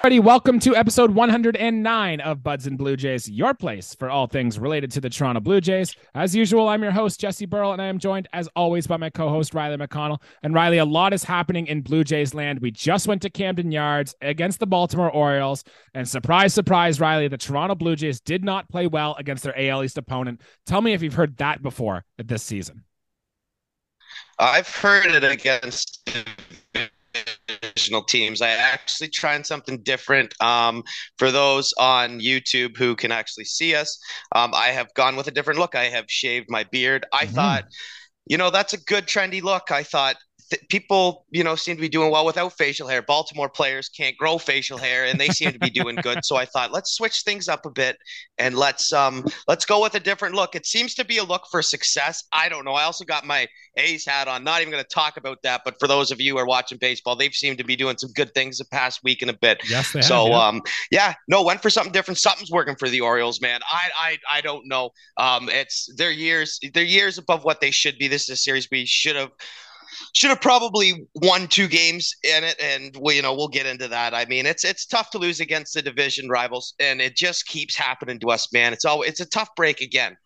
Everybody, welcome to episode 109 of Buds and Blue Jays, your place for all things related to the Toronto Blue Jays. As usual, I'm your host, Jesse Burrell, and I am joined, as always, by my co host, Riley McConnell. And Riley, a lot is happening in Blue Jays land. We just went to Camden Yards against the Baltimore Orioles. And surprise, surprise, Riley, the Toronto Blue Jays did not play well against their AL East opponent. Tell me if you've heard that before this season. I've heard it against divisional teams. I actually trying something different. Um, for those on YouTube who can actually see us, um, I have gone with a different look. I have shaved my beard. I mm-hmm. thought, you know, that's a good trendy look. I thought th- people, you know, seem to be doing well without facial hair. Baltimore players can't grow facial hair, and they seem to be doing good. So I thought, let's switch things up a bit and let's um let's go with a different look. It seems to be a look for success. I don't know. I also got my A's hat on. Not even going to talk about that, but for those of you who are watching baseball, they've seemed to be doing some good things the past week and a bit. Yes, they so have, yeah. um yeah, no, went for something different. Something's working for the Orioles, man. I I I don't know. Um, it's their years they're years above what they should be. This is a series we should have should have probably won two games in it, and we, you know, we'll get into that. I mean, it's it's tough to lose against the division rivals, and it just keeps happening to us, man. It's all it's a tough break again.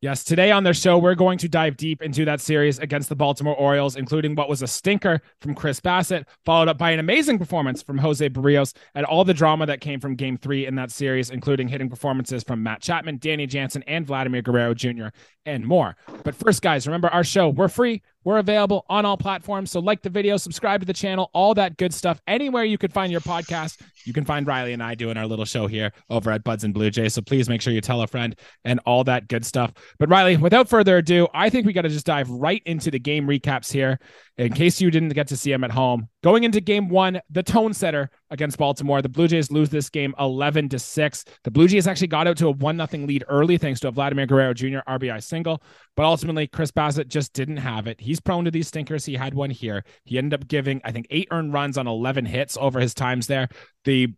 Yes, today on their show, we're going to dive deep into that series against the Baltimore Orioles, including what was a stinker from Chris Bassitt, followed up by an amazing performance from Jose Berrios, and all the drama that came from game three in that series, including hitting performances from Matt Chapman, Danny Jansen, and Vladimir Guerrero Jr., and more. But first, guys, remember our show, we're free. We're available on all platforms. So like the video, subscribe to the channel, all that good stuff. Anywhere you could find your podcast, you can find Riley and I doing our little show here over at Buds and Blue Jays. So please make sure you tell a friend and all that good stuff. But Riley, without further ado, I think we got to just dive right into the game recaps here in case you didn't get to see him at home. Going into game one, the tone setter against Baltimore. The Blue Jays lose this game 11 to 6. The Blue Jays actually got out to a 1 0 lead early thanks to a Vladimir Guerrero Jr. RBI single. But ultimately, Chris Bassitt just didn't have it. He's prone to these stinkers. He had one here. He ended up giving, I think, eight earned runs on 11 hits over his times there. The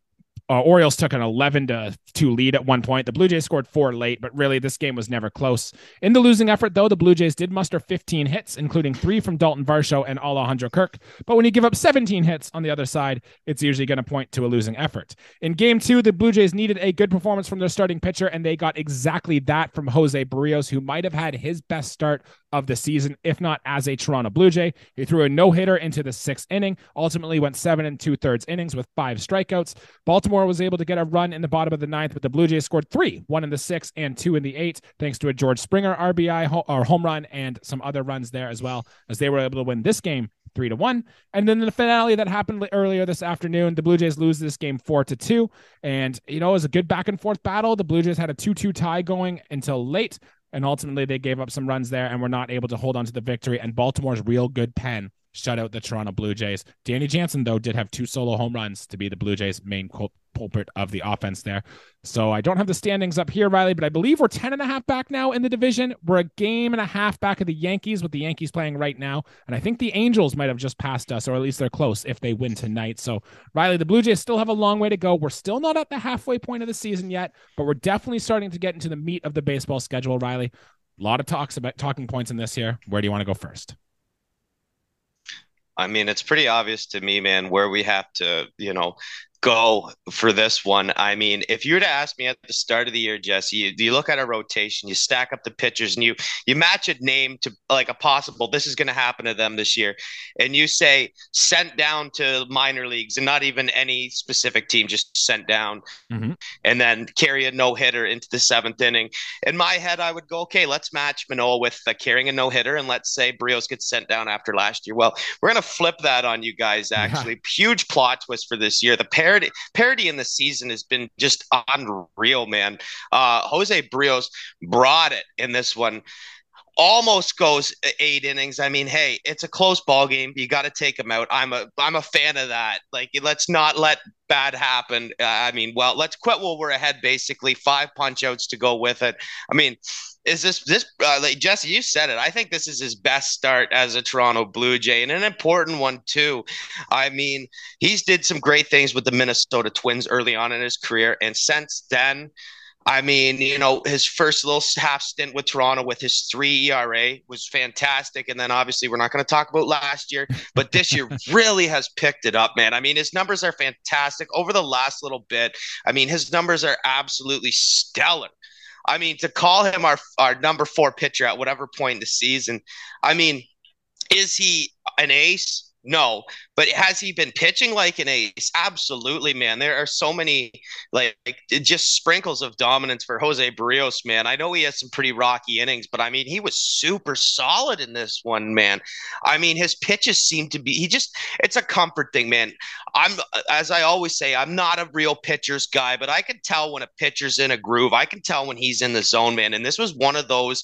uh, Orioles took an 11 to 2 lead at one point. The Blue Jays scored four late, but really this game was never close. In the losing effort, though, the Blue Jays did muster 15 hits, including three from Dalton Varsho and Alejandro Kirk. But when you give up 17 hits on the other side, it's usually going to point to a losing effort. In game two, the Blue Jays needed a good performance from their starting pitcher, and they got exactly that from Jose Berrios, who might have had his best start of the season, if not as a Toronto Blue Jay. He threw a no hitter into the sixth inning, ultimately went seven and two thirds innings with five strikeouts. Baltimore was able to get a run in the bottom of the ninth, but the Blue Jays scored three, one in the sixth and two in the eighth, thanks to a George Springer RBI ho- or home run and some other runs there as well, as they were able to win this game three to one. And then the finale that happened earlier this afternoon, the Blue Jays lose this game four to two. And, you know, it was a good back and forth battle. The Blue Jays had a 2 2 tie going until late. And ultimately, they gave up some runs there and were not able to hold on to the victory. And Baltimore's real good pen shut out the Toronto Blue Jays. Danny Jansen, though, did have two solo home runs to be the Blue Jays' main pulpit of the offense there. So I don't have the standings up here, Riley, but I believe we're 10 and a half back now in the division. We're a game and a half back of the Yankees with the Yankees playing right now. And I think the Angels might have just passed us, or at least they're close if they win tonight. So, Riley, the Blue Jays still have a long way to go. We're still not at the halfway point of the season yet, but we're definitely starting to get into the meat of the baseball schedule, Riley. A lot of talks about talking points in this here. Where do you want to go first? I mean, it's pretty obvious to me, man, where we have to, you know, go for this one. I mean, if you were to ask me at the start of the year, Jesse, you, you look at a rotation, you stack up the pitchers, and you you match a name to like a possible this is going to happen to them this year, and you say sent down to minor leagues and not even any specific team, just sent down, mm-hmm. and then carry a no hitter into the seventh inning. In my head, I would go, okay, let's match Manoah with uh, carrying a no hitter, and let's say Berrios gets sent down after last year. Well, we're going to flip that on you guys. Actually, yeah. huge plot twist for this year. The pair parity parity in the season has been just unreal, man. Uh, Jose Berrios brought it in this one. Almost goes eight innings. I mean, hey, it's a close ball game. You got to take him out. I'm a I'm a fan of that. Like, let's not let bad happen. Uh, I mean, well, let's quit while we're ahead. Basically, five punch outs to go with it. I mean, is this this uh, like Jesse? You said it. I think this is his best start as a Toronto Blue Jay, and an important one too. I mean, he's did some great things with the Minnesota Twins early on in his career, and since then. I mean, you know, his first little half stint with Toronto with his three ERA was fantastic. And then obviously, we're not going to talk about last year, but this year really has picked it up, man. I mean, his numbers are fantastic over the last little bit. I mean, his numbers are absolutely stellar. I mean, to call him our our number four pitcher at whatever point in the season, I mean, is he an ace? No, but has he been pitching like an ace? Absolutely, man. There are so many like just sprinkles of dominance for Jose Berrios, man. I know he has some pretty rocky innings, but I mean, he was super solid in this one, man. I mean, his pitches seem to be he just it's a comfort thing, man. I'm as I always say, I'm not a real pitcher's guy, but I can tell when a pitcher's in a groove. I can tell when he's in the zone, man. And this was one of those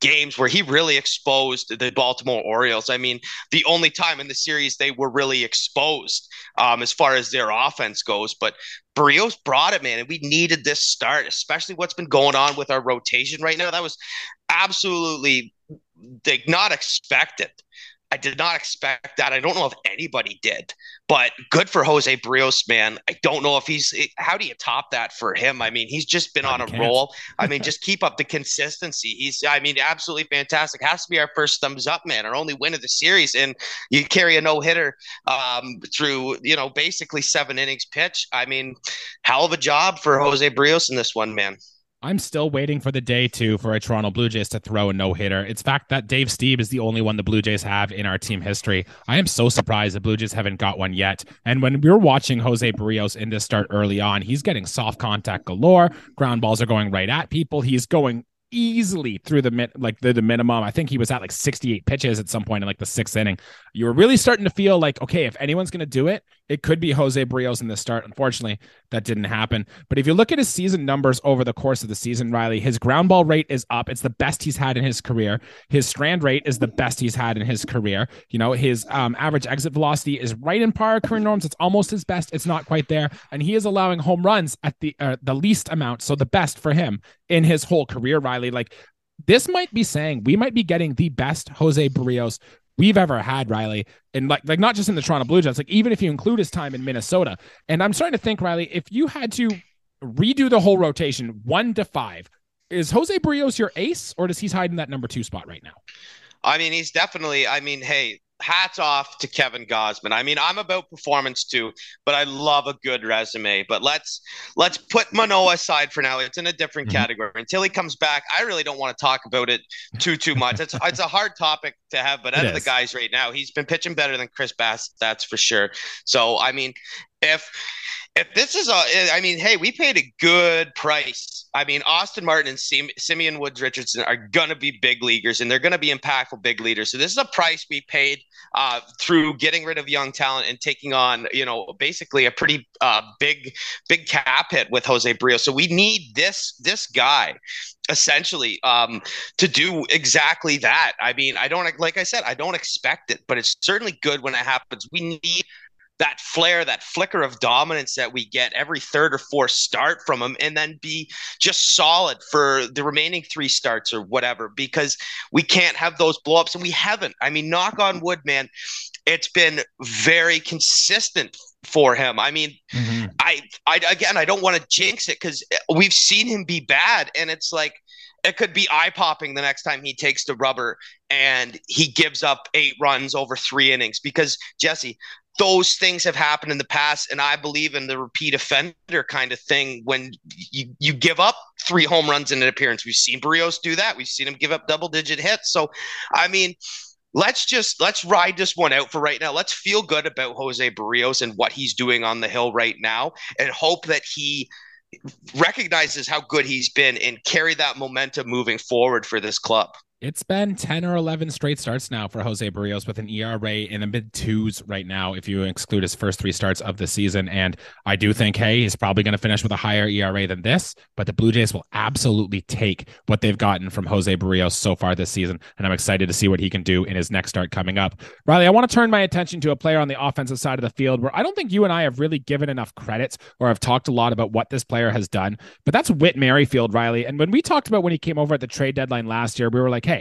games where he really exposed the Baltimore Orioles. I mean, the only time in the series they were really exposed um, as far as their offense goes. But Berrios brought it, man, and we needed this start, especially what's been going on with our rotation right now. That was absolutely like, not expected. I did not expect that. I don't know if anybody did, but good for Jose Berrios, man. I don't know if he's how do you top that for him? I mean, he's just been on a can't. roll. I mean, just keep up the consistency. He's, I mean, absolutely fantastic. Has to be our first thumbs up, man. Our only win of the series, and you carry a no hitter um, through, you know, basically seven innings pitch. I mean, hell of a job for Jose Berrios in this one, man. I'm still waiting for the day two for a Toronto Blue Jays to throw a no hitter. It's fact that Dave Stieb is the only one the Blue Jays have in our team history. I am so surprised the Blue Jays haven't got one yet. And when we are watching Jose Berrios in this start early on, he's getting soft contact galore. Ground balls are going right at people. He's going easily through the like the, the minimum. I think he was at like 68 pitches at some point in like the sixth inning. You were really starting to feel like, okay, if anyone's going to do it, it could be Jose Berrios in the start. Unfortunately, that didn't happen. But if you look at his season numbers over the course of the season, Riley, his ground ball rate is up. It's the best he's had in his career. His strand rate is the best he's had in his career. You know, his um, average exit velocity is right in par career norms. It's almost his best. It's not quite there, and he is allowing home runs at the uh, the least amount, so the best for him in his whole career. Riley, like this might be saying we might be getting the best Jose Berrios we've ever had, Riley. And like like not just in the Toronto Blue Jays, like even if you include his time in Minnesota. And I'm starting to think, Riley, if you had to redo the whole rotation one to five, is Jose Berrios your ace or does he's hiding that number two spot right now? I mean, he's definitely, I mean, hey, hats off to Kevin Gausman. I mean, I'm about performance too, but I love a good resume. But let's let's put Manoah aside for now. It's in a different mm-hmm. category. Until he comes back, I really don't want to talk about it too too much. It's it's a hard topic to have, but out of the guys right now, he's been pitching better than Chris Bass, that's for sure. So I mean, if if this is a, I mean, hey, we paid a good price. I mean, Austin Martin and Sim- Simeon Woods Richardson are going to be big leaguers and they're going to be impactful big leaders. So this is a price we paid uh, through getting rid of young talent and taking on, you know, basically a pretty uh, big, big cap hit with Jose Brio. So we need this this guy essentially um, to do exactly that. I mean, I don't like I said, I don't expect it, but it's certainly good when it happens. We need that flare, that flicker of dominance that we get every third or fourth start from him, and then be just solid for the remaining three starts or whatever, because we can't have those blowups, and we haven't. I mean, knock on wood, man, it's been very consistent for him. I mean, mm-hmm. I, I again, I don't want to jinx it because we've seen him be bad, and it's like it could be eye popping the next time he takes the rubber and he gives up eight runs over three innings because Jesse, those things have happened in the past and i believe in the repeat offender kind of thing when you, you give up three home runs in an appearance. We've seen Berrios do that. We've seen him give up double digit hits. So i mean let's just let's ride this one out for right now. Let's feel good about jose Berrios and what he's doing on the hill right now and hope that he recognizes how good he's been and carry that momentum moving forward for this club it's been 10 or 11 straight starts now for Jose Berrios with an ERA in the mid twos right now, if you exclude his first three starts of the season. And I do think, hey, he's probably going to finish with a higher ERA than this, but the Blue Jays will absolutely take what they've gotten from Jose Berrios so far this season. And I'm excited to see what he can do in his next start coming up. Riley, I want to turn my attention to a player on the offensive side of the field where I don't think you and I have really given enough credits or have talked a lot about what this player has done, but that's Whit Merrifield, Riley. And when we talked about when he came over at the trade deadline last year, we were like, hey,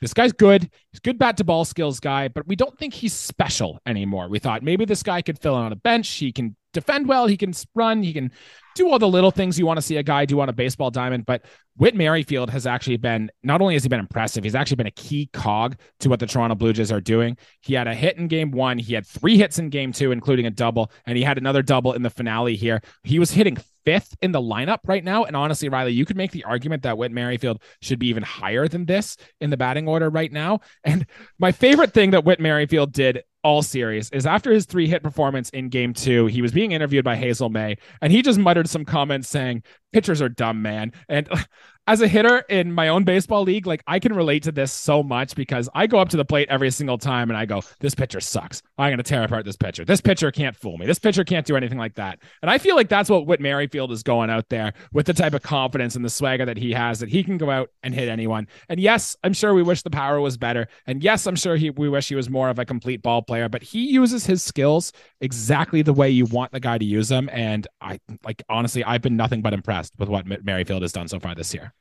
this guy's good. He's good bat to ball skills guy, but we don't think he's special anymore. We thought maybe this guy could fill in on a bench. He can defend well, he can run, he can do all the little things you want to see a guy do on a baseball diamond. But Whit Merrifield has actually been not only has he been impressive, he's actually been a key cog to what the Toronto Blue Jays are doing. He had a hit in game one, he had three hits in game two, including a double, and he had another double in the finale here. He was hitting fifth in the lineup right now. And honestly, Riley, you could make the argument that Whit Merrifield should be even higher than this in the batting order right now. And my favorite thing that Whit Merrifield did all series is after his three hit performance in game two, he was being interviewed by Hazel May, and he just muttered some comments saying, Pitchers are dumb, man. And as a hitter in my own baseball league, like I can relate to this so much because I go up to the plate every single time and I go, this pitcher sucks. I'm going to tear apart this pitcher. This pitcher can't fool me. This pitcher can't do anything like that. And I feel like that's what Whit Merrifield is going out there with the type of confidence and the swagger that he has that he can go out and hit anyone. And yes, I'm sure we wish the power was better. And yes, I'm sure he, we wish he was more of a complete ball player, but he uses his skills exactly the way you want the guy to use them. And I like, honestly, I've been nothing but impressed with what Merrifield has done so far this year.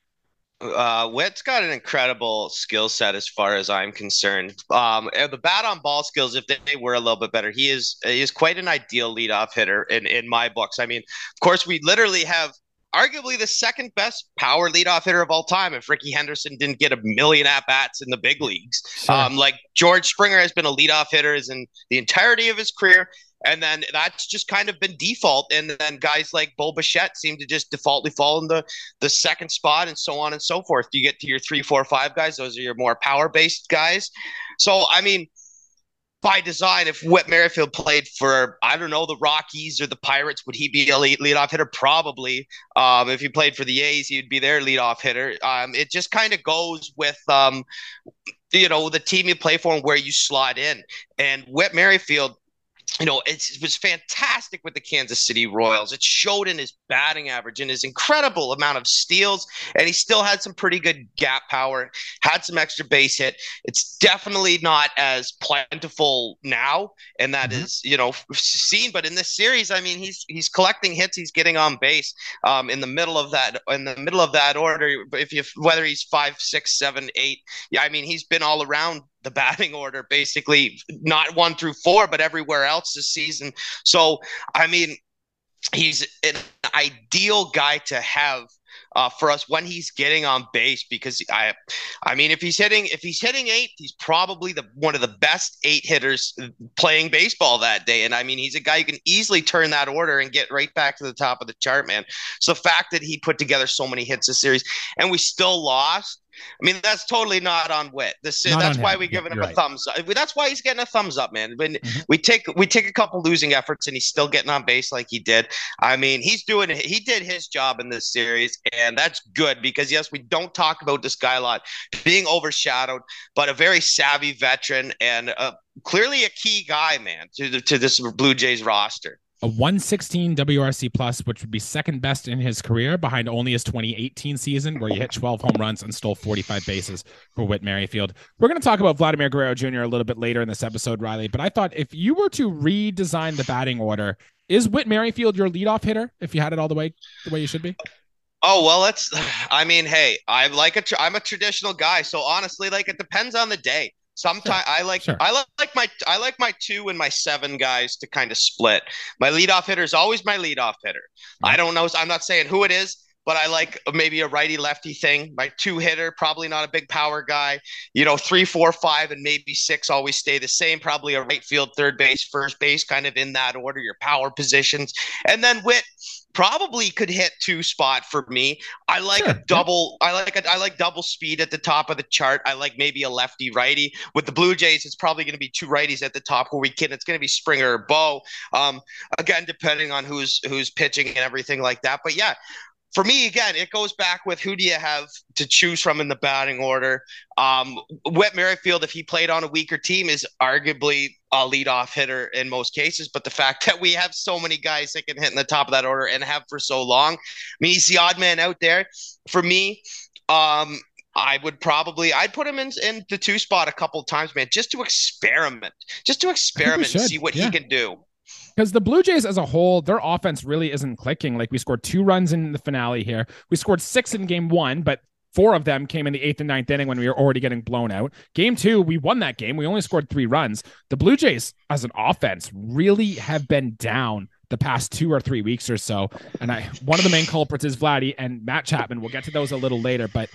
Uh, Whit's got an incredible skill set as far as I'm concerned. Um, the bat on ball skills, if they, they were a little bit better, he is he is quite an ideal leadoff hitter in in my books. I mean, of course, we literally have arguably the second best power leadoff hitter of all time. If Rickey Henderson didn't get a million at bats in the big leagues, sure. um, like George Springer has been a leadoff hitter in the entirety of his career. And then that's just kind of been default. And then guys like Bo Bichette seem to just defaultly fall in the, the second spot and so on and so forth. You get to your three, four, five guys, those are your more power based guys. So, I mean, by design, if Whit Merrifield played for, I don't know, the Rockies or the Pirates, would he be a lead, leadoff hitter? Probably. Um, if he played for the A's, he'd be their leadoff hitter. Um, it just kind of goes with, um, you know, the team you play for and where you slot in. And Whit Merrifield you know, it was fantastic with the Kansas City Royals. It showed in his batting average and his incredible amount of steals, and he still had some pretty good gap power, had some extra base hit. It's definitely not as plentiful now, and that mm-hmm. is, you know, seen. But in this series, I mean, he's he's collecting hits, he's getting on base um, in the middle of that in the middle of that order. If you whether he's five, six, seven, eight, yeah, I mean, he's been all around the batting order basically not one through four but everywhere else this season so i mean he's an ideal guy to have uh, for us when he's getting on base because I, I mean, if he's hitting if he's hitting eight, he's probably the one of the best eight hitters playing baseball that day. And I mean, he's a guy who can easily turn that order and get right back to the top of the chart, man. So the fact that he put together so many hits this series and we still lost I mean, that's totally not on Whit. This not that's why we are giving him right. a thumbs up. That's why he's getting a thumbs up, man. When mm-hmm. we take we take a couple losing efforts and he's still getting on base like he did. I mean, he's doing he did his job in this series, and that's good because yes, we don't talk about this guy a lot being overshadowed, but a very savvy veteran and uh, clearly a key guy, man, to the, to this Blue Jays roster a 116 WRC plus, which would be second best in his career, behind only his 2018 season, where he hit 12 home runs and stole 45 bases for Whit Merrifield. We're going to talk about Vladimir Guerrero Jr. a little bit later in this episode, Riley. But I thought if you were to redesign the batting order, is Whit Merrifield your leadoff hitter if you had it all the way the way you should be? Oh well, that's. I mean, hey, I'm like a. I'm a traditional guy, so honestly, like it depends on the day. Sometimes sure. I like sure. I like my I like my two and my seven guys to kind of split. My leadoff hitter is always my leadoff hitter. I don't know. I'm not saying who it is, but I like maybe a righty lefty thing. My two hitter, probably not a big power guy. You know, three, four, five, and maybe six always stay the same. Probably a right field, third base, first base, kind of in that order. Your power positions, and then Whit probably could hit two spot for me. I like sure. a double. I like a, I like double speed at the top of the chart. I like maybe a lefty righty. With the Blue Jays, it's probably going to be two righties at the top where we can. It's going to be Springer or Bo. Um, again, depending on who's who's pitching and everything like that. But yeah, for me, again, it goes back with who do you have to choose from in the batting order. Um, Whit Merrifield, if he played on a weaker team, is arguably a leadoff hitter in most cases. But the fact that we have so many guys that can hit in the top of that order and have for so long, I mean, he's the odd man out there. For me, um, I would probably I'd put him in in the two spot a couple times, man, just to experiment, just to experiment and see what yeah. he can do because the Blue Jays as a whole, their offense really isn't clicking. Like we scored two runs in the finale here. We scored six in game one, but four of them came in the eighth and ninth inning when we were already getting blown out. Game two, we won that game. We only scored three runs. The Blue Jays as an offense really have been down the past two or three weeks or so. And I one of the main culprits is Vladdy and Matt Chapman. We'll get to those a little later, but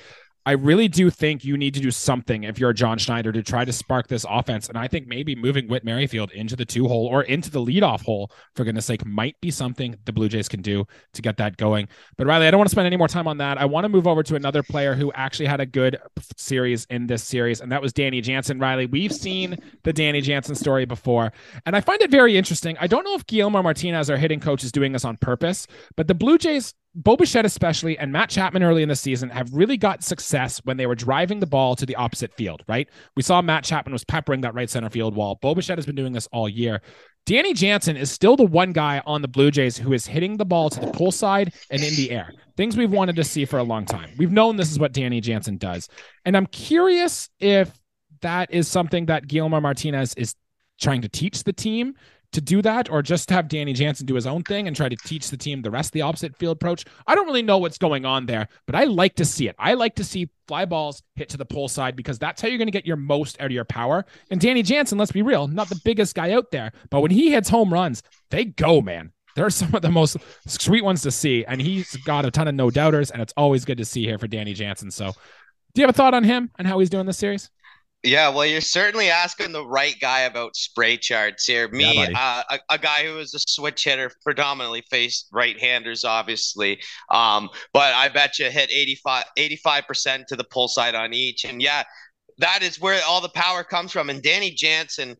I really do think you need to do something if you're John Schneider to try to spark this offense. And I think maybe moving Whit Merrifield into the two hole or into the leadoff hole, for goodness sake, might be something the Blue Jays can do to get that going. But Riley, I don't want to spend any more time on that. I want to move over to another player who actually had a good series in this series, and that was Danny Jansen. Riley, we've seen the Danny Jansen story before, and I find it very interesting. I don't know if Guillermo Martinez, our hitting coach, is doing this on purpose, but the Blue Jays Bo Bichette especially and Matt Chapman early in the season have really got success when they were driving the ball to the opposite field, right? We saw Matt Chapman was peppering that right center field wall. Bo Bichette has been doing this all year. Danny Jansen is still the one guy on the Blue Jays who is hitting the ball to the pull side and in the air. Things we've wanted to see for a long time. We've known this is what Danny Jansen does. And I'm curious if that is something that Guillermo Martinez is trying to teach the team to do that or just have Danny Jansen do his own thing and try to teach the team the rest of the opposite field approach. I don't really know what's going on there, but I like to see it. I like to see fly balls hit to the pull side because that's how you're going to get your most out of your power. And Danny Jansen, let's be real, not the biggest guy out there, but when he hits home runs, they go, man. They're some of the most sweet ones to see. And he's got a ton of no doubters, and it's always good to see here for Danny Jansen. So, do you have a thought on him and how he's doing this series? Yeah, well, you're certainly asking the right guy about spray charts here. Me, yeah, uh, a, a, guy who is a switch hitter, predominantly faced right-handers, obviously. Um, but I bet you hit 85 percent to the pull side on each, and yeah, that is where all the power comes from. And Danny Jansen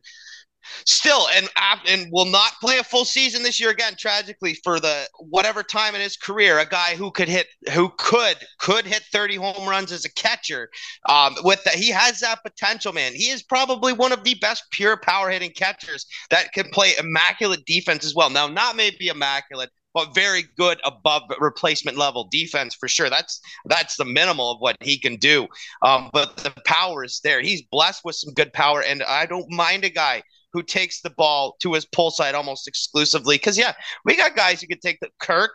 still and and will not play a full season this year again tragically for the whatever time in his career a guy who could hit who could could hit 30 home runs as a catcher um, with that he has that potential man he is probably one of the best pure power hitting catchers that can play immaculate defense as well now not maybe immaculate but very good above replacement level defense for sure. That's that's the minimal of what he can do. Um, but the power is there. He's blessed with some good power, and I don't mind a guy who takes the ball to his pull side almost exclusively. Because yeah, we got guys who can take the Kirk.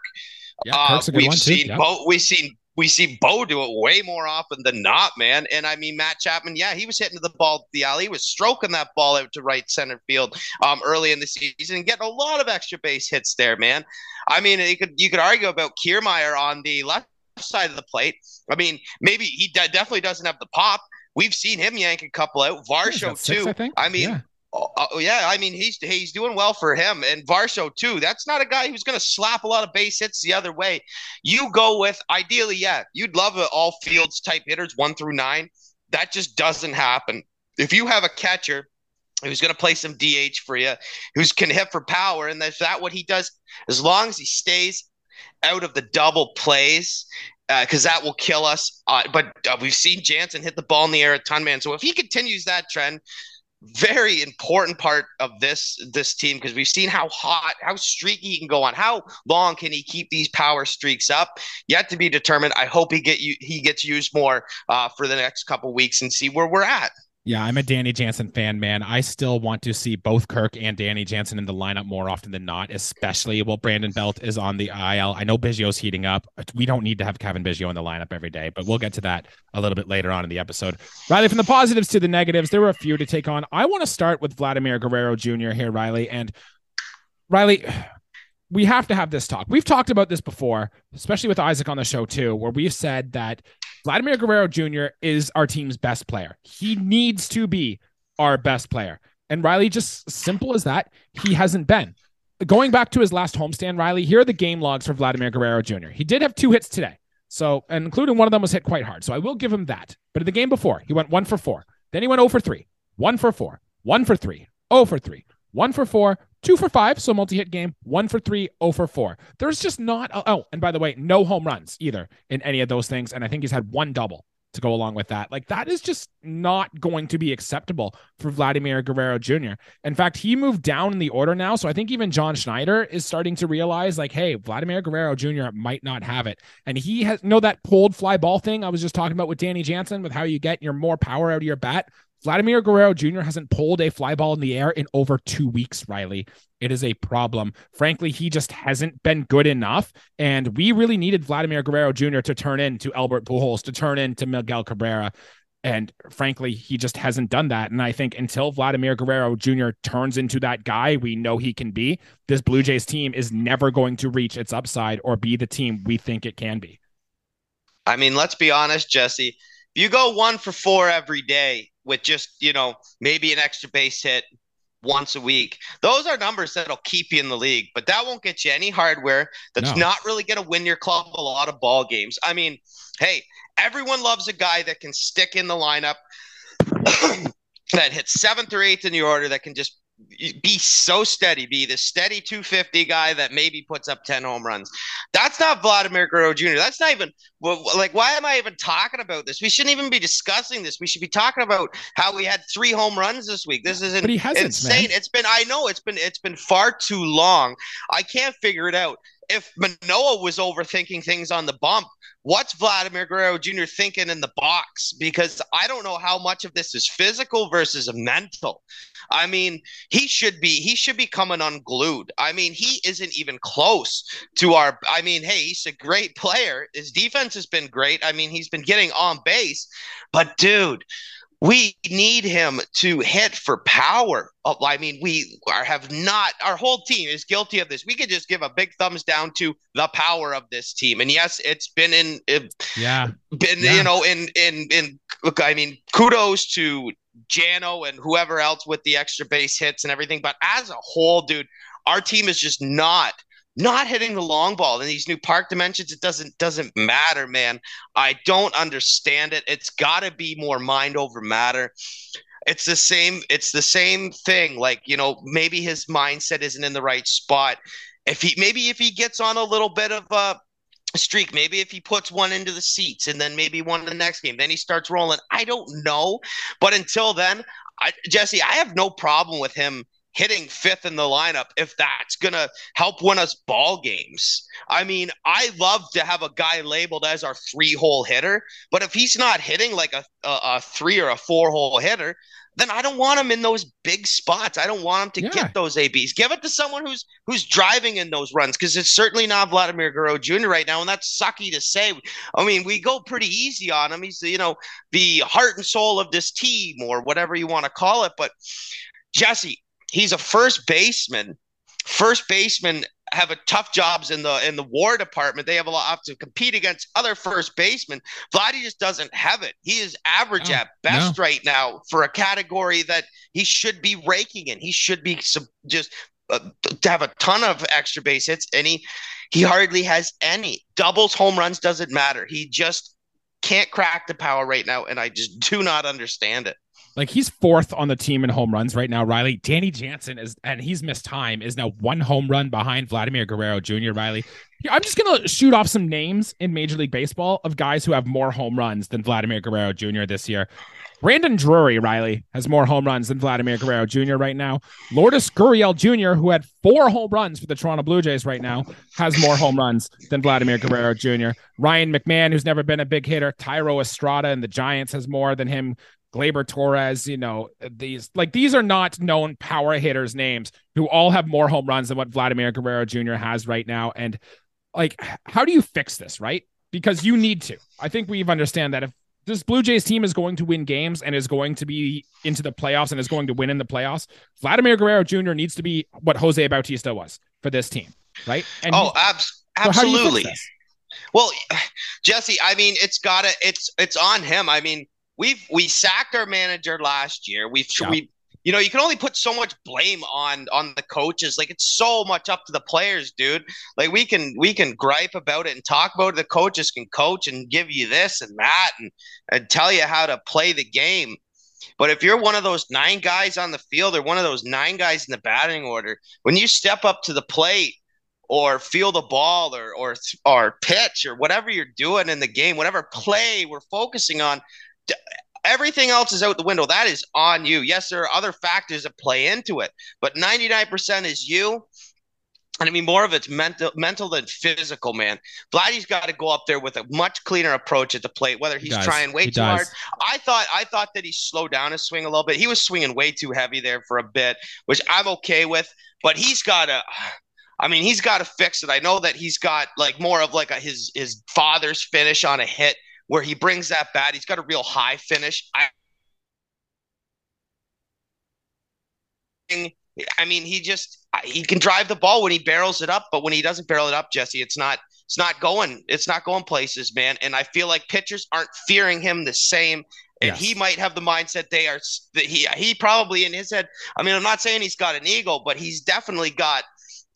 Yeah, uh, we've seen yeah. Bo, we've seen we see Bo do it way more often than not, man. And I mean, Matt Chapman, yeah, he was hitting the ball the alley. He was stroking that ball out to right center field um, early in the season and getting a lot of extra base hits there, man. I mean, you could you could argue about Kiermaier on the left side of the plate. I mean, maybe he de- definitely doesn't have the pop. We've seen him yank a couple out. Varsho too. I, think. I mean, yeah. Oh, oh, yeah, I mean he's he's doing well for him and Varsho too. That's not a guy who's going to slap a lot of base hits the other way. You go with ideally, yeah, you'd love a all fields type hitters one through nine. That just doesn't happen. If you have a catcher who's going to play some DH for you, who's can hit for power, and that's that what he does. As long as he stays out of the double plays because uh, that will kill us. Uh, but uh, we've seen Jansen hit the ball in the air a ton, man. So if he continues that trend, very important part of this this team because we've seen how hot, how streaky he can go on. How long can he keep these power streaks up? Yet to be determined. I hope he get you he gets used more uh, for the next couple weeks and see where we're at. Yeah, I'm a Danny Jansen fan, man. I still want to see both Kirk and Danny Jansen in the lineup more often than not, especially while Brandon Belt is on the IL. I know Biggio's heating up. We don't need to have Cavan Biggio in the lineup every day, but we'll get to that a little bit later on in the episode. Riley, from the positives to the negatives, there were a few to take on. I want to start with Vladimir Guerrero Jr. here, Riley. And Riley, we have to have this talk. We've talked about this before, especially with Isaac on the show too, where we've said that Vladimir Guerrero Jr. is our team's best player. He needs to be our best player. And Riley, just simple as that, he hasn't been. Going back to his last homestand, Riley, here are the game logs for Vladimir Guerrero Jr. He did have two hits today. So, and including one of them was hit quite hard. So I will give him that. But in the game before, he went one for four. Then he went 0 for three, one for four, one for three, 0 for three, one for four, two for five, so multi hit game, one for three, oh for four. There's just not, oh, and by the way, no home runs either in any of those things. And I think he's had one double to go along with that. Like that is just not going to be acceptable for Vladimir Guerrero Jr. In fact, he moved down in the order now. So I think even John Schneider is starting to realize like, hey, Vladimir Guerrero Jr. might not have it. And he has know that pulled fly ball thing I was just talking about with Danny Jansen with how you get your more power out of your bat. Vladimir Guerrero Jr. hasn't pulled a fly ball in the air in over two weeks, Riley. It is a problem. Frankly, he just hasn't been good enough. And we really needed Vladimir Guerrero Jr. to turn into Albert Pujols, to turn into Miguel Cabrera. And frankly, he just hasn't done that. And I think until Vladimir Guerrero Jr. turns into that guy we know he can be, this Blue Jays team is never going to reach its upside or be the team we think it can be. I mean, let's be honest, Jesse. If you go one for four every day with just, you know, maybe an extra base hit once a week, those are numbers that'll keep you in the league, but that won't get you any hardware. That's no. not really going to win your club a lot of ball games. I mean, hey, everyone loves a guy that can stick in the lineup, that hits seventh or eighth in the order, that can just be so steady, be the steady 250 guy that maybe puts up 10 home runs. That's not Vladimir Guerrero Jr. That's not even like why am I even talking about this? We shouldn't even be discussing this. We should be talking about how we had three home runs this week. This is but he hasn't, insane. Man. It's been I know it's been it's been far too long. I can't figure it out if Manoah was overthinking things on the bump, what's Vladimir Guerrero Jr. thinking in the box? Because I don't know how much of this is physical versus mental. I mean, he should be he should be coming unglued. I mean, he isn't even close to our. I mean, hey, he's a great player. His defense has been great. I mean, he's been getting on base, but dude we need him to hit for power. Oh, I mean, we are, have not, our whole team is guilty of this. We could just give a big thumbs down to the power of this team. And yes, it's been in, it, yeah, been, yeah. you know, in, in, in, look, I mean, kudos to Jano and whoever else with the extra base hits and everything. But as a whole, dude, our team is just not not hitting the long ball in these new park dimensions it doesn't doesn't matter man. I don't understand it. It's got to be more mind over matter. It's the same it's the same thing like you know maybe his mindset isn't in the right spot. If he maybe if he gets on a little bit of a streak maybe if he puts one into the seats and then maybe one in the next game then he starts rolling. I don't know but until then I, jesse i have no problem with him hitting fifth in the lineup if that's going to help win us ball games. I mean, I love to have a guy labeled as our three hole hitter, but if he's not hitting like a, a, a three or a four hole hitter, then I don't want him in those big spots. I don't want him to yeah. get those ABs. Give it to someone who's who's driving in those runs because it's certainly not Vladimir Guerrero Jr. right now, and that's sucky to say. I mean, we go pretty easy on him. He's you know the heart and soul of this team or whatever you want to call it. But Jesse, he's a first baseman. First baseman have a tough jobs in the in the war department. They have a lot to compete against other first basemen. Vladdy just doesn't have it. He is average no, at best no. right now for a category that he should be raking in. He should be just uh, to have a ton of extra base hits, and he he hardly has any doubles, home runs. Doesn't matter. He just can't crack the power right now, and I just do not understand it. Like he's fourth on the team in home runs right now. Riley Danny Jansen is, and he's missed time. Is now one home run behind Vladimir Guerrero Jr. Riley, I'm just gonna shoot off some names in Major League Baseball of guys who have more home runs than Vladimir Guerrero Jr. this year. Brandon Drury, Riley, has more home runs than Vladimir Guerrero Jr. right now. Lourdes Gurriel Jr., who had four home runs for the Toronto Blue Jays right now, has more home runs than Vladimir Guerrero Jr. Ryan McMahon, who's never been a big hitter, Thairo Estrada and the Giants has more than him. Gleyber Torres, you know, these like these are not known power hitters names who all have more home runs than what Vladimir Guerrero Jr. has right now. And like, how do you fix this, right? Because you need to. I think we've understand that if this Blue Jays team is going to win games and is going to be into the playoffs and is going to win in the playoffs, Vladimir Guerrero Jr. needs to be what Jose Bautista was for this team, right? And oh, abs- absolutely. So well, Jesse, I mean, it's got to it's it's on him. I mean, we've we sacked our manager last year. We've yeah. we you know you can only put so much blame on on the coaches. Like it's so much up to the players dude. Like we can we can gripe about it and talk about it. The coaches can coach and give you this and that and, and tell you how to play the game. But if you're one of those nine guys on the field or one of those nine guys in the batting order when you step up to the plate or feel the ball or or or pitch or whatever you're doing in the game whatever play we're focusing on everything else is out the window. That is on you. Yes, there are other factors that play into it, but 99% is you. And I mean, more of it's mental, mental than physical, man. Vladdy's got to go up there with a much cleaner approach at the plate, whether he's he trying way he too does. hard. I thought, I thought that he slowed down his swing a little bit. He was swinging way too heavy there for a bit, which I'm okay with. But he's got to, I mean, he's got to fix it. I know that he's got like more of like a, his his father's finish on a hit where he brings that bat. He's got a real high finish. I I mean, he just he can drive the ball when he barrels it up, but when he doesn't barrel it up, Jesse, it's not it's not going it's not going places, man. And I feel like pitchers aren't fearing him the same. And yes. he might have the mindset they are that he he probably in his head. I mean, I'm not saying he's got an ego, but he's definitely got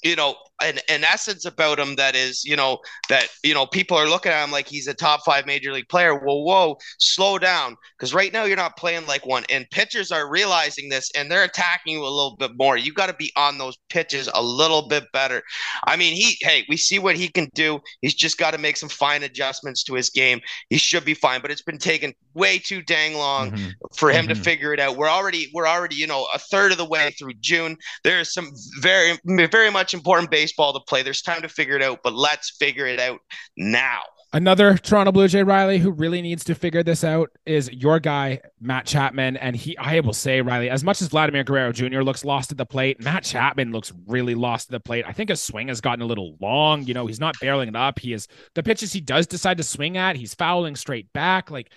you know an, an essence about him that is you know that you know people are looking at him like he's a top five major league player. Well whoa slow down. Because right now you're not playing like one and pitchers are realizing this and they're attacking you a little bit more. You got to be on those pitches a little bit better. I mean he hey we see what he can do. He's just got to make some fine adjustments to his game. He should be fine but it's been taking way too dang long mm-hmm. for him mm-hmm. to figure it out. We're already we're already you know a third of the way through june. There's some very very much important baseball to play. There's time to figure it out, but let's figure it out now. Another Toronto Blue Jay Riley who really needs to figure this out is your guy Matt Chapman, and he I will say Riley, as much as Vladimir Guerrero Jr. looks lost at the plate, Matt Chapman looks really lost at the plate. I think his swing has gotten a little long. You know, he's not barreling it up. He is the pitches he does decide to swing at, he's fouling straight back. Like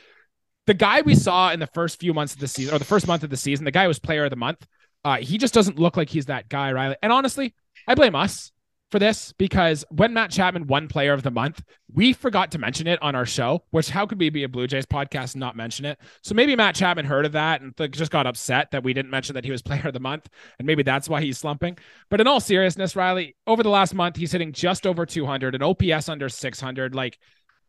the guy we saw in the first few months of the season, or the first month of the season, the guy was Player of the Month. Uh, he just doesn't look like he's that guy, Riley. And honestly, I blame us for this because when Matt Chapman won player of the month, we forgot to mention it on our show, which how could we be a Blue Jays podcast and not mention it? So maybe Matt Chapman heard of that and th- just got upset that we didn't mention that he was player of the month. And maybe that's why he's slumping. But in all seriousness, Riley, over the last month, he's hitting just over 200, an OPS under 600. Like,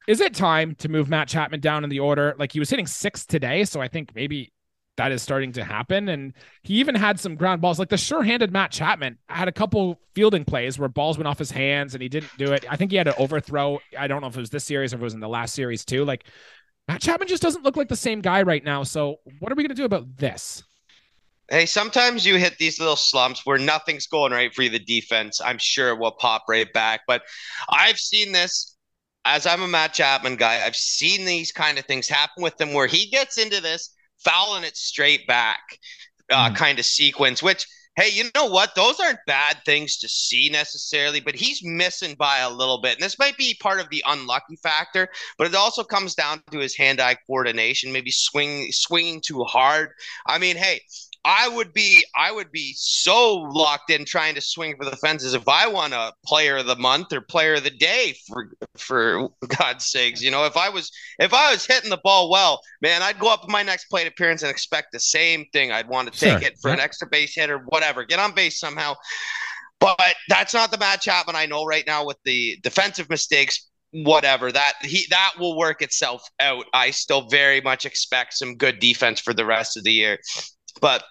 is it time to move Matt Chapman down in the order? Like he was hitting six today. So I think maybe that is starting to happen. And he even had some ground balls, like the sure-handed Matt Chapman had a couple fielding plays where balls went off his hands and he didn't do it. I think he had an overthrow. I don't know if it was this series or if it was in the last series too. Like Matt Chapman just doesn't look like the same guy right now. So what are we going to do about this? Hey, sometimes you hit these little slumps where nothing's going right for you. The defense, I'm sure, will pop right back. But I've seen this as I'm a Matt Chapman guy. I've seen these kind of things happen with him where he gets into this fouling it straight back uh, mm. kind of sequence, which hey, you know what? Those aren't bad things to see necessarily, but he's missing by a little bit. And this might be part of the unlucky factor, but it also comes down to his hand-eye coordination, maybe swing swinging too hard. I mean, hey, I would be I would be so locked in trying to swing for the fences if I won a player of the month or player of the day for for God's sakes. You know, if I was if I was hitting the ball well, man, I'd go up in my next plate appearance and expect the same thing. I'd want to take sure. it for an extra base hit or whatever, get on base somehow. But that's not the Matt and I know right now with the defensive mistakes whatever that he that will work itself out. I still very much expect some good defense for the rest of the year. But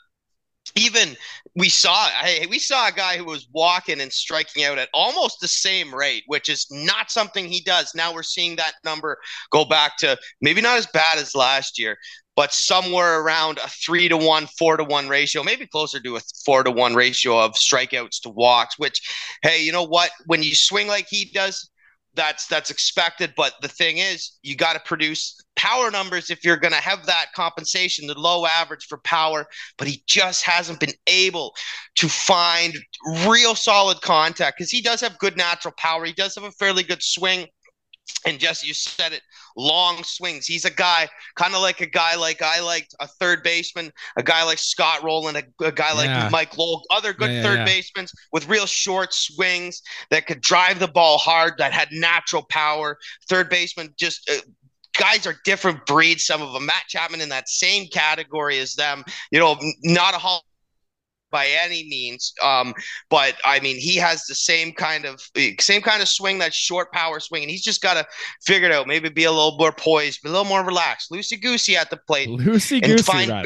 even we saw we saw a guy who was walking and striking out at almost the same rate, which is not something he does. Now we're seeing that number go back to maybe not as bad as last year, but somewhere around a three to one, four to one ratio, maybe closer to a four to one ratio of strikeouts to walks. Which, hey, you know what? When you swing like he does, that's that's expected. But the thing is, you got to produce power numbers if you're going to have that compensation, the low average for power. But he just hasn't been able to find real solid contact because he does have good natural power. He does have a fairly good swing and Jesse, you said it, long swings. He's a guy, kind of like a guy like I liked a third baseman, a guy like Scott Rolen, a, a guy like yeah. Mike Lowell, other good yeah, third yeah, basemen with real short swings that could drive the ball hard, that had natural power. Third baseman just. Uh, guys are different breeds. Some of them, Matt Chapman in that same category as them. You know, not a Hall by any means. Um, but I mean, he has the same kind of same kind of swing, that short power swing, and he's just got to figure it out. Maybe be a little more poised, be a little more relaxed, loosey goosey at the plate, loosey goosey,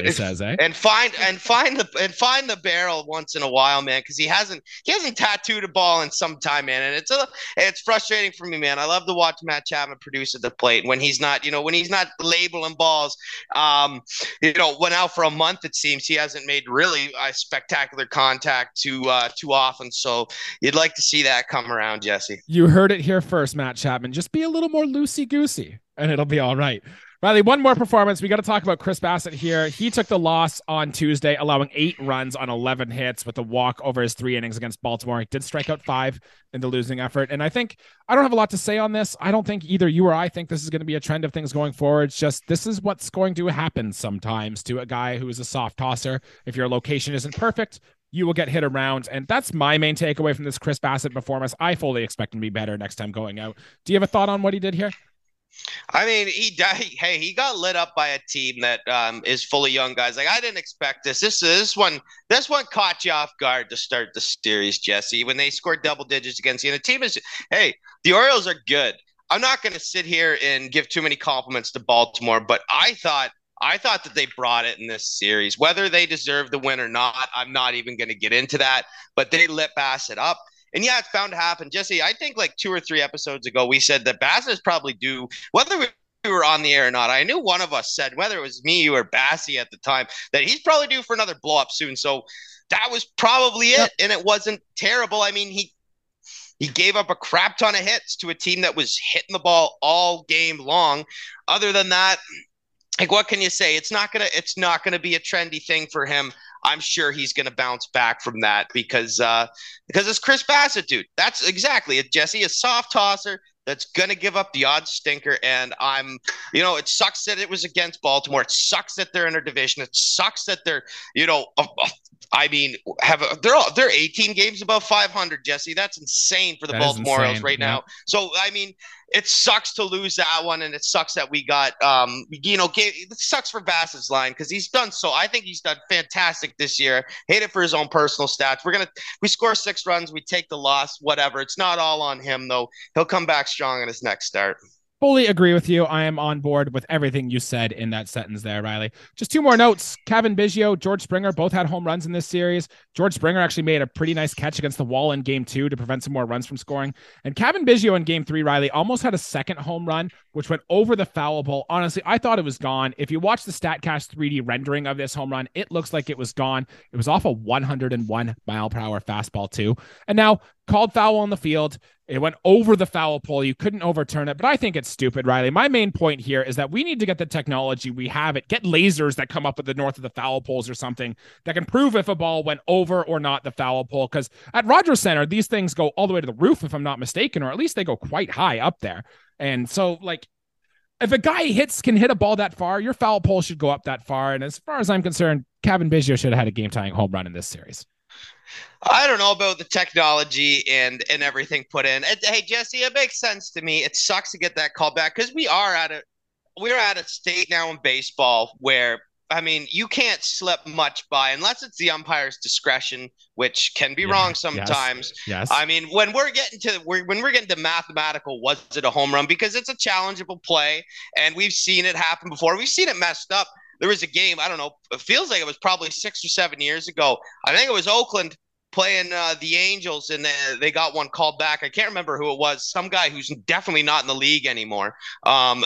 says, eh? And find and find the and find the barrel once in a while, man, because he hasn't he hasn't tattooed a ball in some time, man, and it's a it's frustrating for me, man. I love to watch Matt Chapman produce at the plate when he's not, you know, when he's not labeling balls. Um, you know, went out for a month. It seems he hasn't made really a spectacular spectacular contact too uh, too often. So you'd like to see that come around, Jesse. You heard it here first, Matt Chapman. Just be a little more loosey goosey, and it'll be all right. Riley, one more performance. We got to talk about Chris Bassitt here. He took the loss on Tuesday, allowing eight runs on 11 hits with a walk over his three innings against Baltimore. He did strike out five in the losing effort. And I think I don't have a lot to say on this. I don't think either you or I think this is going to be a trend of things going forward. It's just this is what's going to happen sometimes to a guy who is a soft tosser. If your location isn't perfect, you will get hit around. And that's my main takeaway from this Chris Bassitt performance. I fully expect him to be better next time going out. Do you have a thought on what he did here? I mean, he hey, he got lit up by a team that um, is full of young guys. Like I didn't expect this. This this one this one caught you off guard to start the series, Jesse. When they scored double digits against you, and the team is hey, the Orioles are good. I'm not going to sit here and give too many compliments to Baltimore, but I thought I thought that they brought it in this series. Whether they deserve the win or not, I'm not even going to get into that. But they lit Bassitt up. And yeah, it's bound to happen. Jesse, I think like two or three episodes ago, we said that Bassitt is probably due, whether we were on the air or not. I knew one of us said, whether it was me or Bassy at the time, that he's probably due for another blow up soon. So that was probably it. Yep. And it wasn't terrible. I mean, he he gave up a crap ton of hits to a team that was hitting the ball all game long. Other than that, like what can you say? It's not gonna it's not gonna be a trendy thing for him. I'm sure he's going to bounce back from that because uh, because it's Chris Bassitt, dude. That's exactly it. Jesse, a soft tosser that's going to give up the odd stinker. And I'm, you know, it sucks that it was against Baltimore. It sucks that they're in a division. It sucks that they're, you know, I mean, have a, they're all, they're 18 games above 500, Jesse. That's insane for the that Baltimore Orioles right yeah. now. So, I mean, it sucks to lose that one, and it sucks that we got, um, you know, gave, it sucks for Bassitt's line because he's done so. I think he's done fantastic this year. Hate it for his own personal stats. We're gonna we score six runs, we take the loss, whatever. It's not all on him though. He'll come back strong in his next start fully agree with you. I am on board with everything you said in that sentence there, Riley. Just two more notes. Cavan Biggio, George Springer both had home runs in this series. George Springer actually made a pretty nice catch against the wall in game two to prevent some more runs from scoring. And Cavan Biggio in game three, Riley, almost had a second home run, which went over the foul pole. Honestly, I thought it was gone. If you watch the StatCast 3D rendering of this home run, it looks like it was gone. It was off a 101 mile per hour fastball, too. And now called foul on the field. It went over the foul pole. You couldn't overturn it, but I think it's stupid, Riley. My main point here is that we need to get the technology. We have it. Get lasers that come up at the north of the foul poles or something that can prove if a ball went over or not the foul pole. Because at Rogers Center, these things go all the way to the roof, if I'm not mistaken, or at least they go quite high up there. And so, like, if a guy hits can hit a ball that far, your foul pole should go up that far. And as far as I'm concerned, Cavan Biggio should have had a game tying home run in this series. I don't know about the technology and and everything put in. And, hey, Jesse, it makes sense to me. It sucks to get that call back because we are at a we're at a state now in baseball where I mean you can't slip much by unless it's the umpire's discretion, which can be yeah, wrong sometimes. Yes, yes. I mean when we're getting to we're, when we're getting to mathematical, was it a home run? Because it's a challengeable play, and we've seen it happen before. We've seen it messed up there was a game, I don't know, it feels like it was probably six or seven years ago. I think it was Oakland playing uh, the Angels, and they got one called back. I can't remember who it was. Some guy who's definitely not in the league anymore. Um,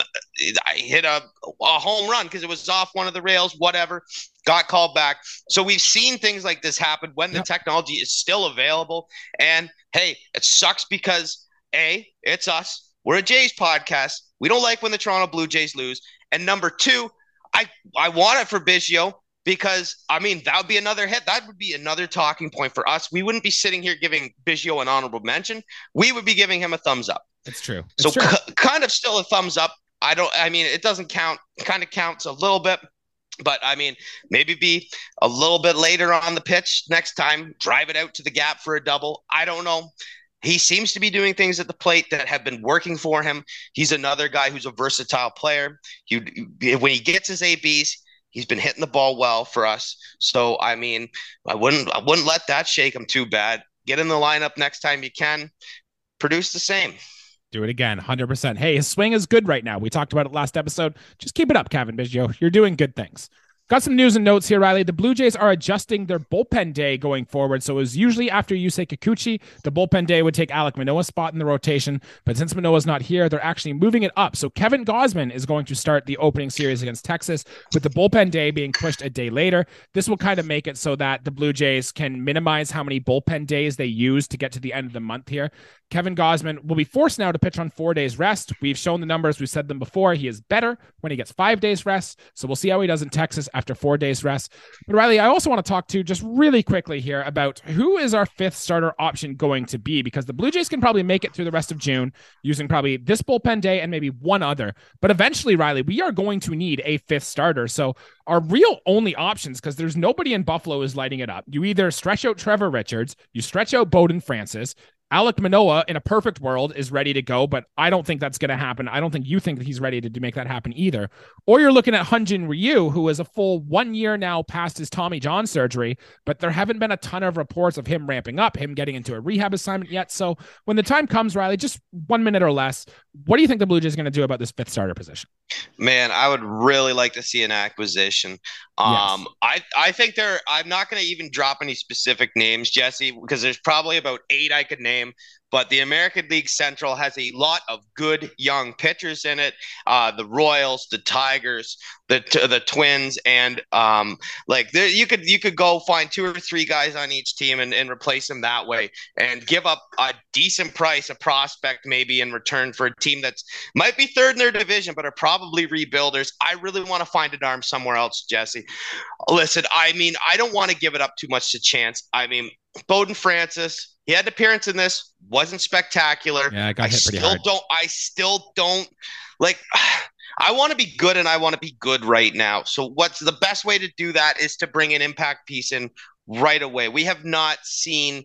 I hit a, a home run because it was off one of the rails. Whatever, got called back. So we've seen things like this happen when the yep. technology is still available. And hey, it sucks because a it's us. We're a Jays podcast. We don't like when the Toronto Blue Jays lose. And number two, I I want it for Biggio because I mean that would be another hit. That would be another talking point for us. We wouldn't be sitting here giving Biggio an honorable mention. We would be giving him a thumbs up. It's true. It's so true. C- kind of still a thumbs up. I don't. I mean, it doesn't count. Kind of counts a little bit. But I mean, maybe be a little bit later on the pitch next time, drive it out to the gap for a double. I don't know. He seems to be doing things at the plate that have been working for him. He's another guy who's a versatile player. He, when he gets his ABs, he's been hitting the ball well for us. So I mean, I wouldn't I wouldn't let that shake him too bad. Get in the lineup next time you can. Produce the same. Do it again, 100%. Hey, his swing is good right now. We talked about it last episode. Just keep it up, Cavan Biggio. You're doing good things. Got some news and notes here, Riley. The Blue Jays are adjusting their bullpen day going forward. So it was usually after Yusei Kikuchi, the bullpen day would take Alek Manoah's spot in the rotation. But since Manoah's not here, they're actually moving it up. So Kevin Gausman is going to start the opening series against Texas, with the bullpen day being pushed a day later. This will kind of make it so that the Blue Jays can minimize how many bullpen days they use to get to the end of the month here. Kevin Gausman will be forced now to pitch on four days rest. We've shown the numbers. We've said them before. He is better when he gets five days rest. So we'll see how he does in Texas after four days rest. But Riley, I also want to talk to just really quickly here about who is our fifth starter option going to be because the Blue Jays can probably make it through the rest of June using probably this bullpen day and maybe one other. But eventually, Riley, we are going to need a fifth starter. So our real only options, because there's nobody in Buffalo is lighting it up. You either stretch out Trevor Richards, you stretch out Bowden Francis, Alek Manoah in a perfect world is ready to go, but I don't think that's going to happen. I don't think you think that he's ready to, to make that happen either. Or you're looking at Hyun-Jin Ryu, who is a full one year now past his Tommy John surgery, but there haven't been a ton of reports of him ramping up, him getting into a rehab assignment yet. So when the time comes, Riley, just one minute or less, what do you think the Blue Jays are going to do about this fifth starter position? Man, I would really like to see an acquisition. Um, yes. I I think there. I'm not going to even drop any specific names, Jesse, because there's probably about eight I could name but the American League Central has a lot of good young pitchers in it. Uh, the Royals, the Tigers, the the Twins, and um, like there, you could you could go find two or three guys on each team and, and replace them that way, and give up a decent price, a prospect maybe in return for a team that's might be third in their division, but are probably rebuilders. I really want to find an arm somewhere else, Jesse. Listen, I mean, I don't want to give it up too much to chance. I mean, Bowden Francis, he had an appearance in this, wasn't spectacular. Yeah, I got I hit pretty still hard. don't. I still don't like. I want to be good, and I want to be good right now. So, what's the best way to do that is to bring an impact piece in right away. We have not seen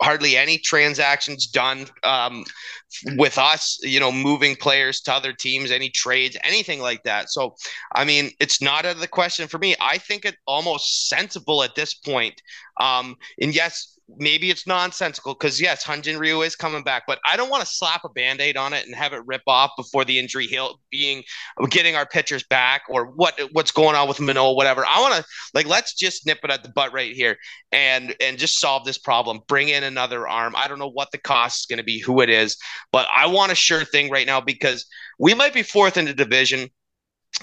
hardly any transactions done um, with us, you know, moving players to other teams, any trades, anything like that. So, I mean, it's not out of the question for me. I think it almost sensible at this point. Um, and yes, maybe it's nonsensical because yes, Hyun-Jin Ryu is coming back, but I don't want to slap a band-aid on it and have it rip off before the injury heal being getting our pitchers back or what what's going on with Manoah, whatever. I want to like let's just nip it at the butt right here and and just solve this problem. Bring in another arm. I don't know what the cost is going to be, who it is, but I want a sure thing right now because we might be fourth in the division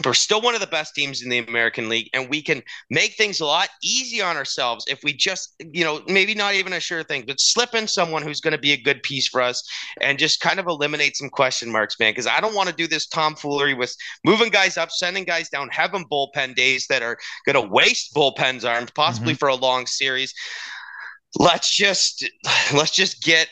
we're still one of the best teams in the American League, and we can make things a lot easier on ourselves if we just, you know, maybe not even a sure thing, but slip in someone who's going to be a good piece for us and just kind of eliminate some question marks, man. Because I don't want to do this tomfoolery with moving guys up, sending guys down, having bullpen days that are going to waste bullpen's arms, possibly mm-hmm. for a long series. Let's just let's just get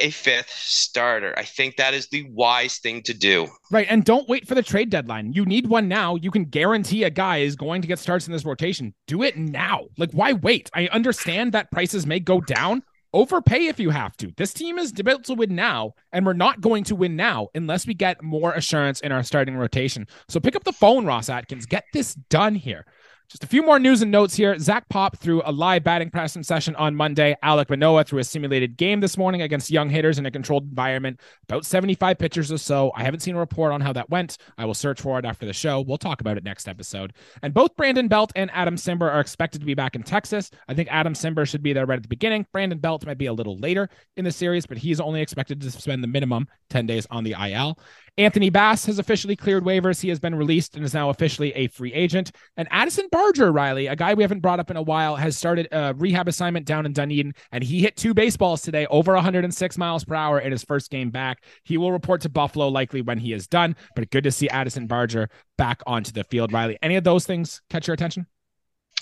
a fifth starter. I think that is the wise thing to do. Right. And don't wait for the trade deadline. You need one now. You can guarantee a guy is going to get starts in this rotation. Do it now. Like, why wait? I understand that prices may go down. Overpay if you have to. This team is built to win now, and we're not going to win now unless we get more assurance in our starting rotation. So pick up the phone, Ross Atkins. Get this done here. Just a few more news and notes here. Zach Pop threw a live batting practice session on Monday. Alek Manoah threw a simulated game this morning against young hitters in a controlled environment. About 75 pitchers or so. I haven't seen a report on how that went. I will search for it after the show. We'll talk about it next episode. And both Brandon Belt and Adam Cimber are expected to be back in Texas. I think Adam Cimber should be there right at the beginning. Brandon Belt might be a little later in the series, but he's only expected to spend the minimum 10 days on the IL. Anthony Bass has officially cleared waivers. He has been released and is now officially a free agent. And Addison Barger, Riley, a guy we haven't brought up in a while, has started a rehab assignment down in Dunedin, and he hit two baseballs today, over 106 miles per hour in his first game back. He will report to Buffalo likely when he is done, but good to see Addison Barger back onto the field. Riley, any of those things catch your attention?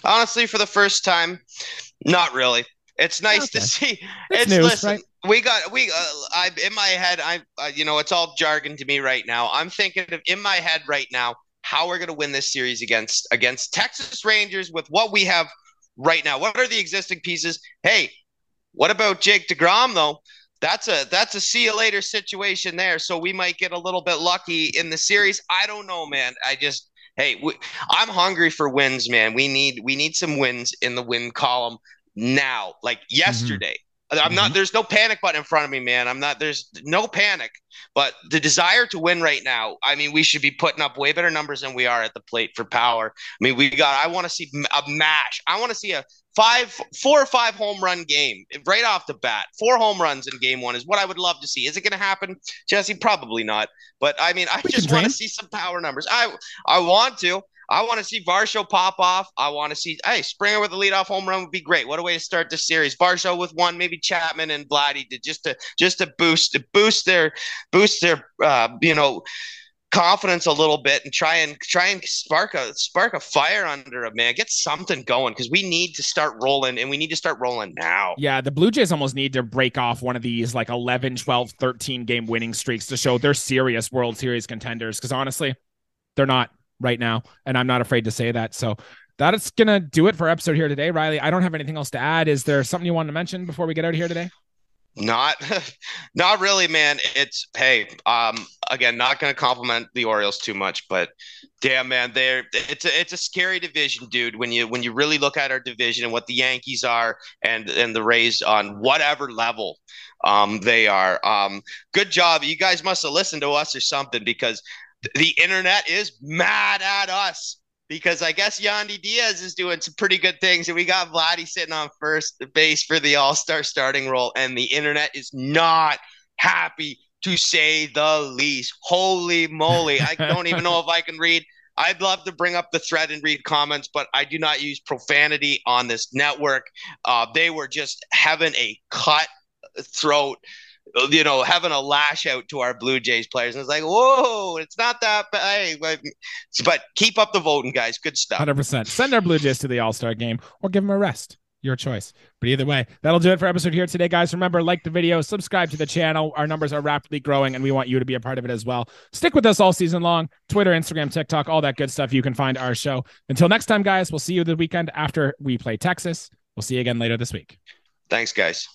Honestly, for the first time, not really. It's nice okay. to see. It's, it's news, listen, right? We got we. Uh, I in my head. I uh, you know it's all jargon to me right now. I'm thinking of in my head right now how we're going to win this series against against Texas Rangers with what we have right now. What are the existing pieces? Hey, what about Jake Degrom though? That's a that's a see you later situation there. So we might get a little bit lucky in the series. I don't know, man. I just hey, we, I'm hungry for wins, man. We need we need some wins in the win column now, like mm-hmm. yesterday. Mm-hmm. I'm not. Mm-hmm. There's no panic button in front of me, man. I'm not. There's no panic, but the desire to win right now. I mean, we should be putting up way better numbers than we are at the plate for power. I mean, we got. I want to see a mash. I want to see a five, four or five home run game right off the bat. Four home runs in game one is what I would love to see. Is it going to happen, Jesse? Probably not. But I mean, I we just want to see some power numbers. I I want to. I want to see Varsho pop off. I want to see, hey, Springer with a leadoff home run would be great. What a way to start the series. Varsho with one, maybe Chapman and Vladdy to just to just to boost to boost their boost their uh, you know confidence a little bit and try and try and spark a spark a fire under a man get something going because we need to start rolling and we need to start rolling now yeah the blue jays almost need to break off one of these like 11 12 13 game winning streaks to show they're serious world series contenders because honestly they're not right now. And I'm not afraid to say that. So that is going to do it for episode here today. Riley, I don't have anything else to add. Is there something you want to mention before we get out of here today? Not, not really, man. It's hey, um, again, not going to compliment the Orioles too much, but damn, man, they're it's a it's a scary division, dude. When you when you really look at our division and what the Yankees are and and the Rays on whatever level, um, they are. Um, good job, you guys must have listened to us or something because the internet is mad at us because I guess Yandy Diaz is doing some pretty good things, and we got Vladdy sitting on first base for the All Star starting role, and the internet is not happy to say the least. Holy moly! I don't even know if I can read. I'd love to bring up the thread and read comments, but I do not use profanity on this network. Uh, they were just having a cut throat you know, having a lash out to our Blue Jays players. And it's like, whoa, it's not that bad. But keep up the voting, guys. Good stuff. 100%. Send our Blue Jays to the All Star game or give them a rest. Your choice. But either way, that'll do it for episode here today, guys. Remember, like the video, subscribe to the channel. Our numbers are rapidly growing, and we want you to be a part of it as well. Stick with us all season long. Twitter, Instagram, TikTok, all that good stuff. You can find our show. Until next time, guys, we'll see you the weekend after we play Texas. We'll see you again later this week. Thanks, guys.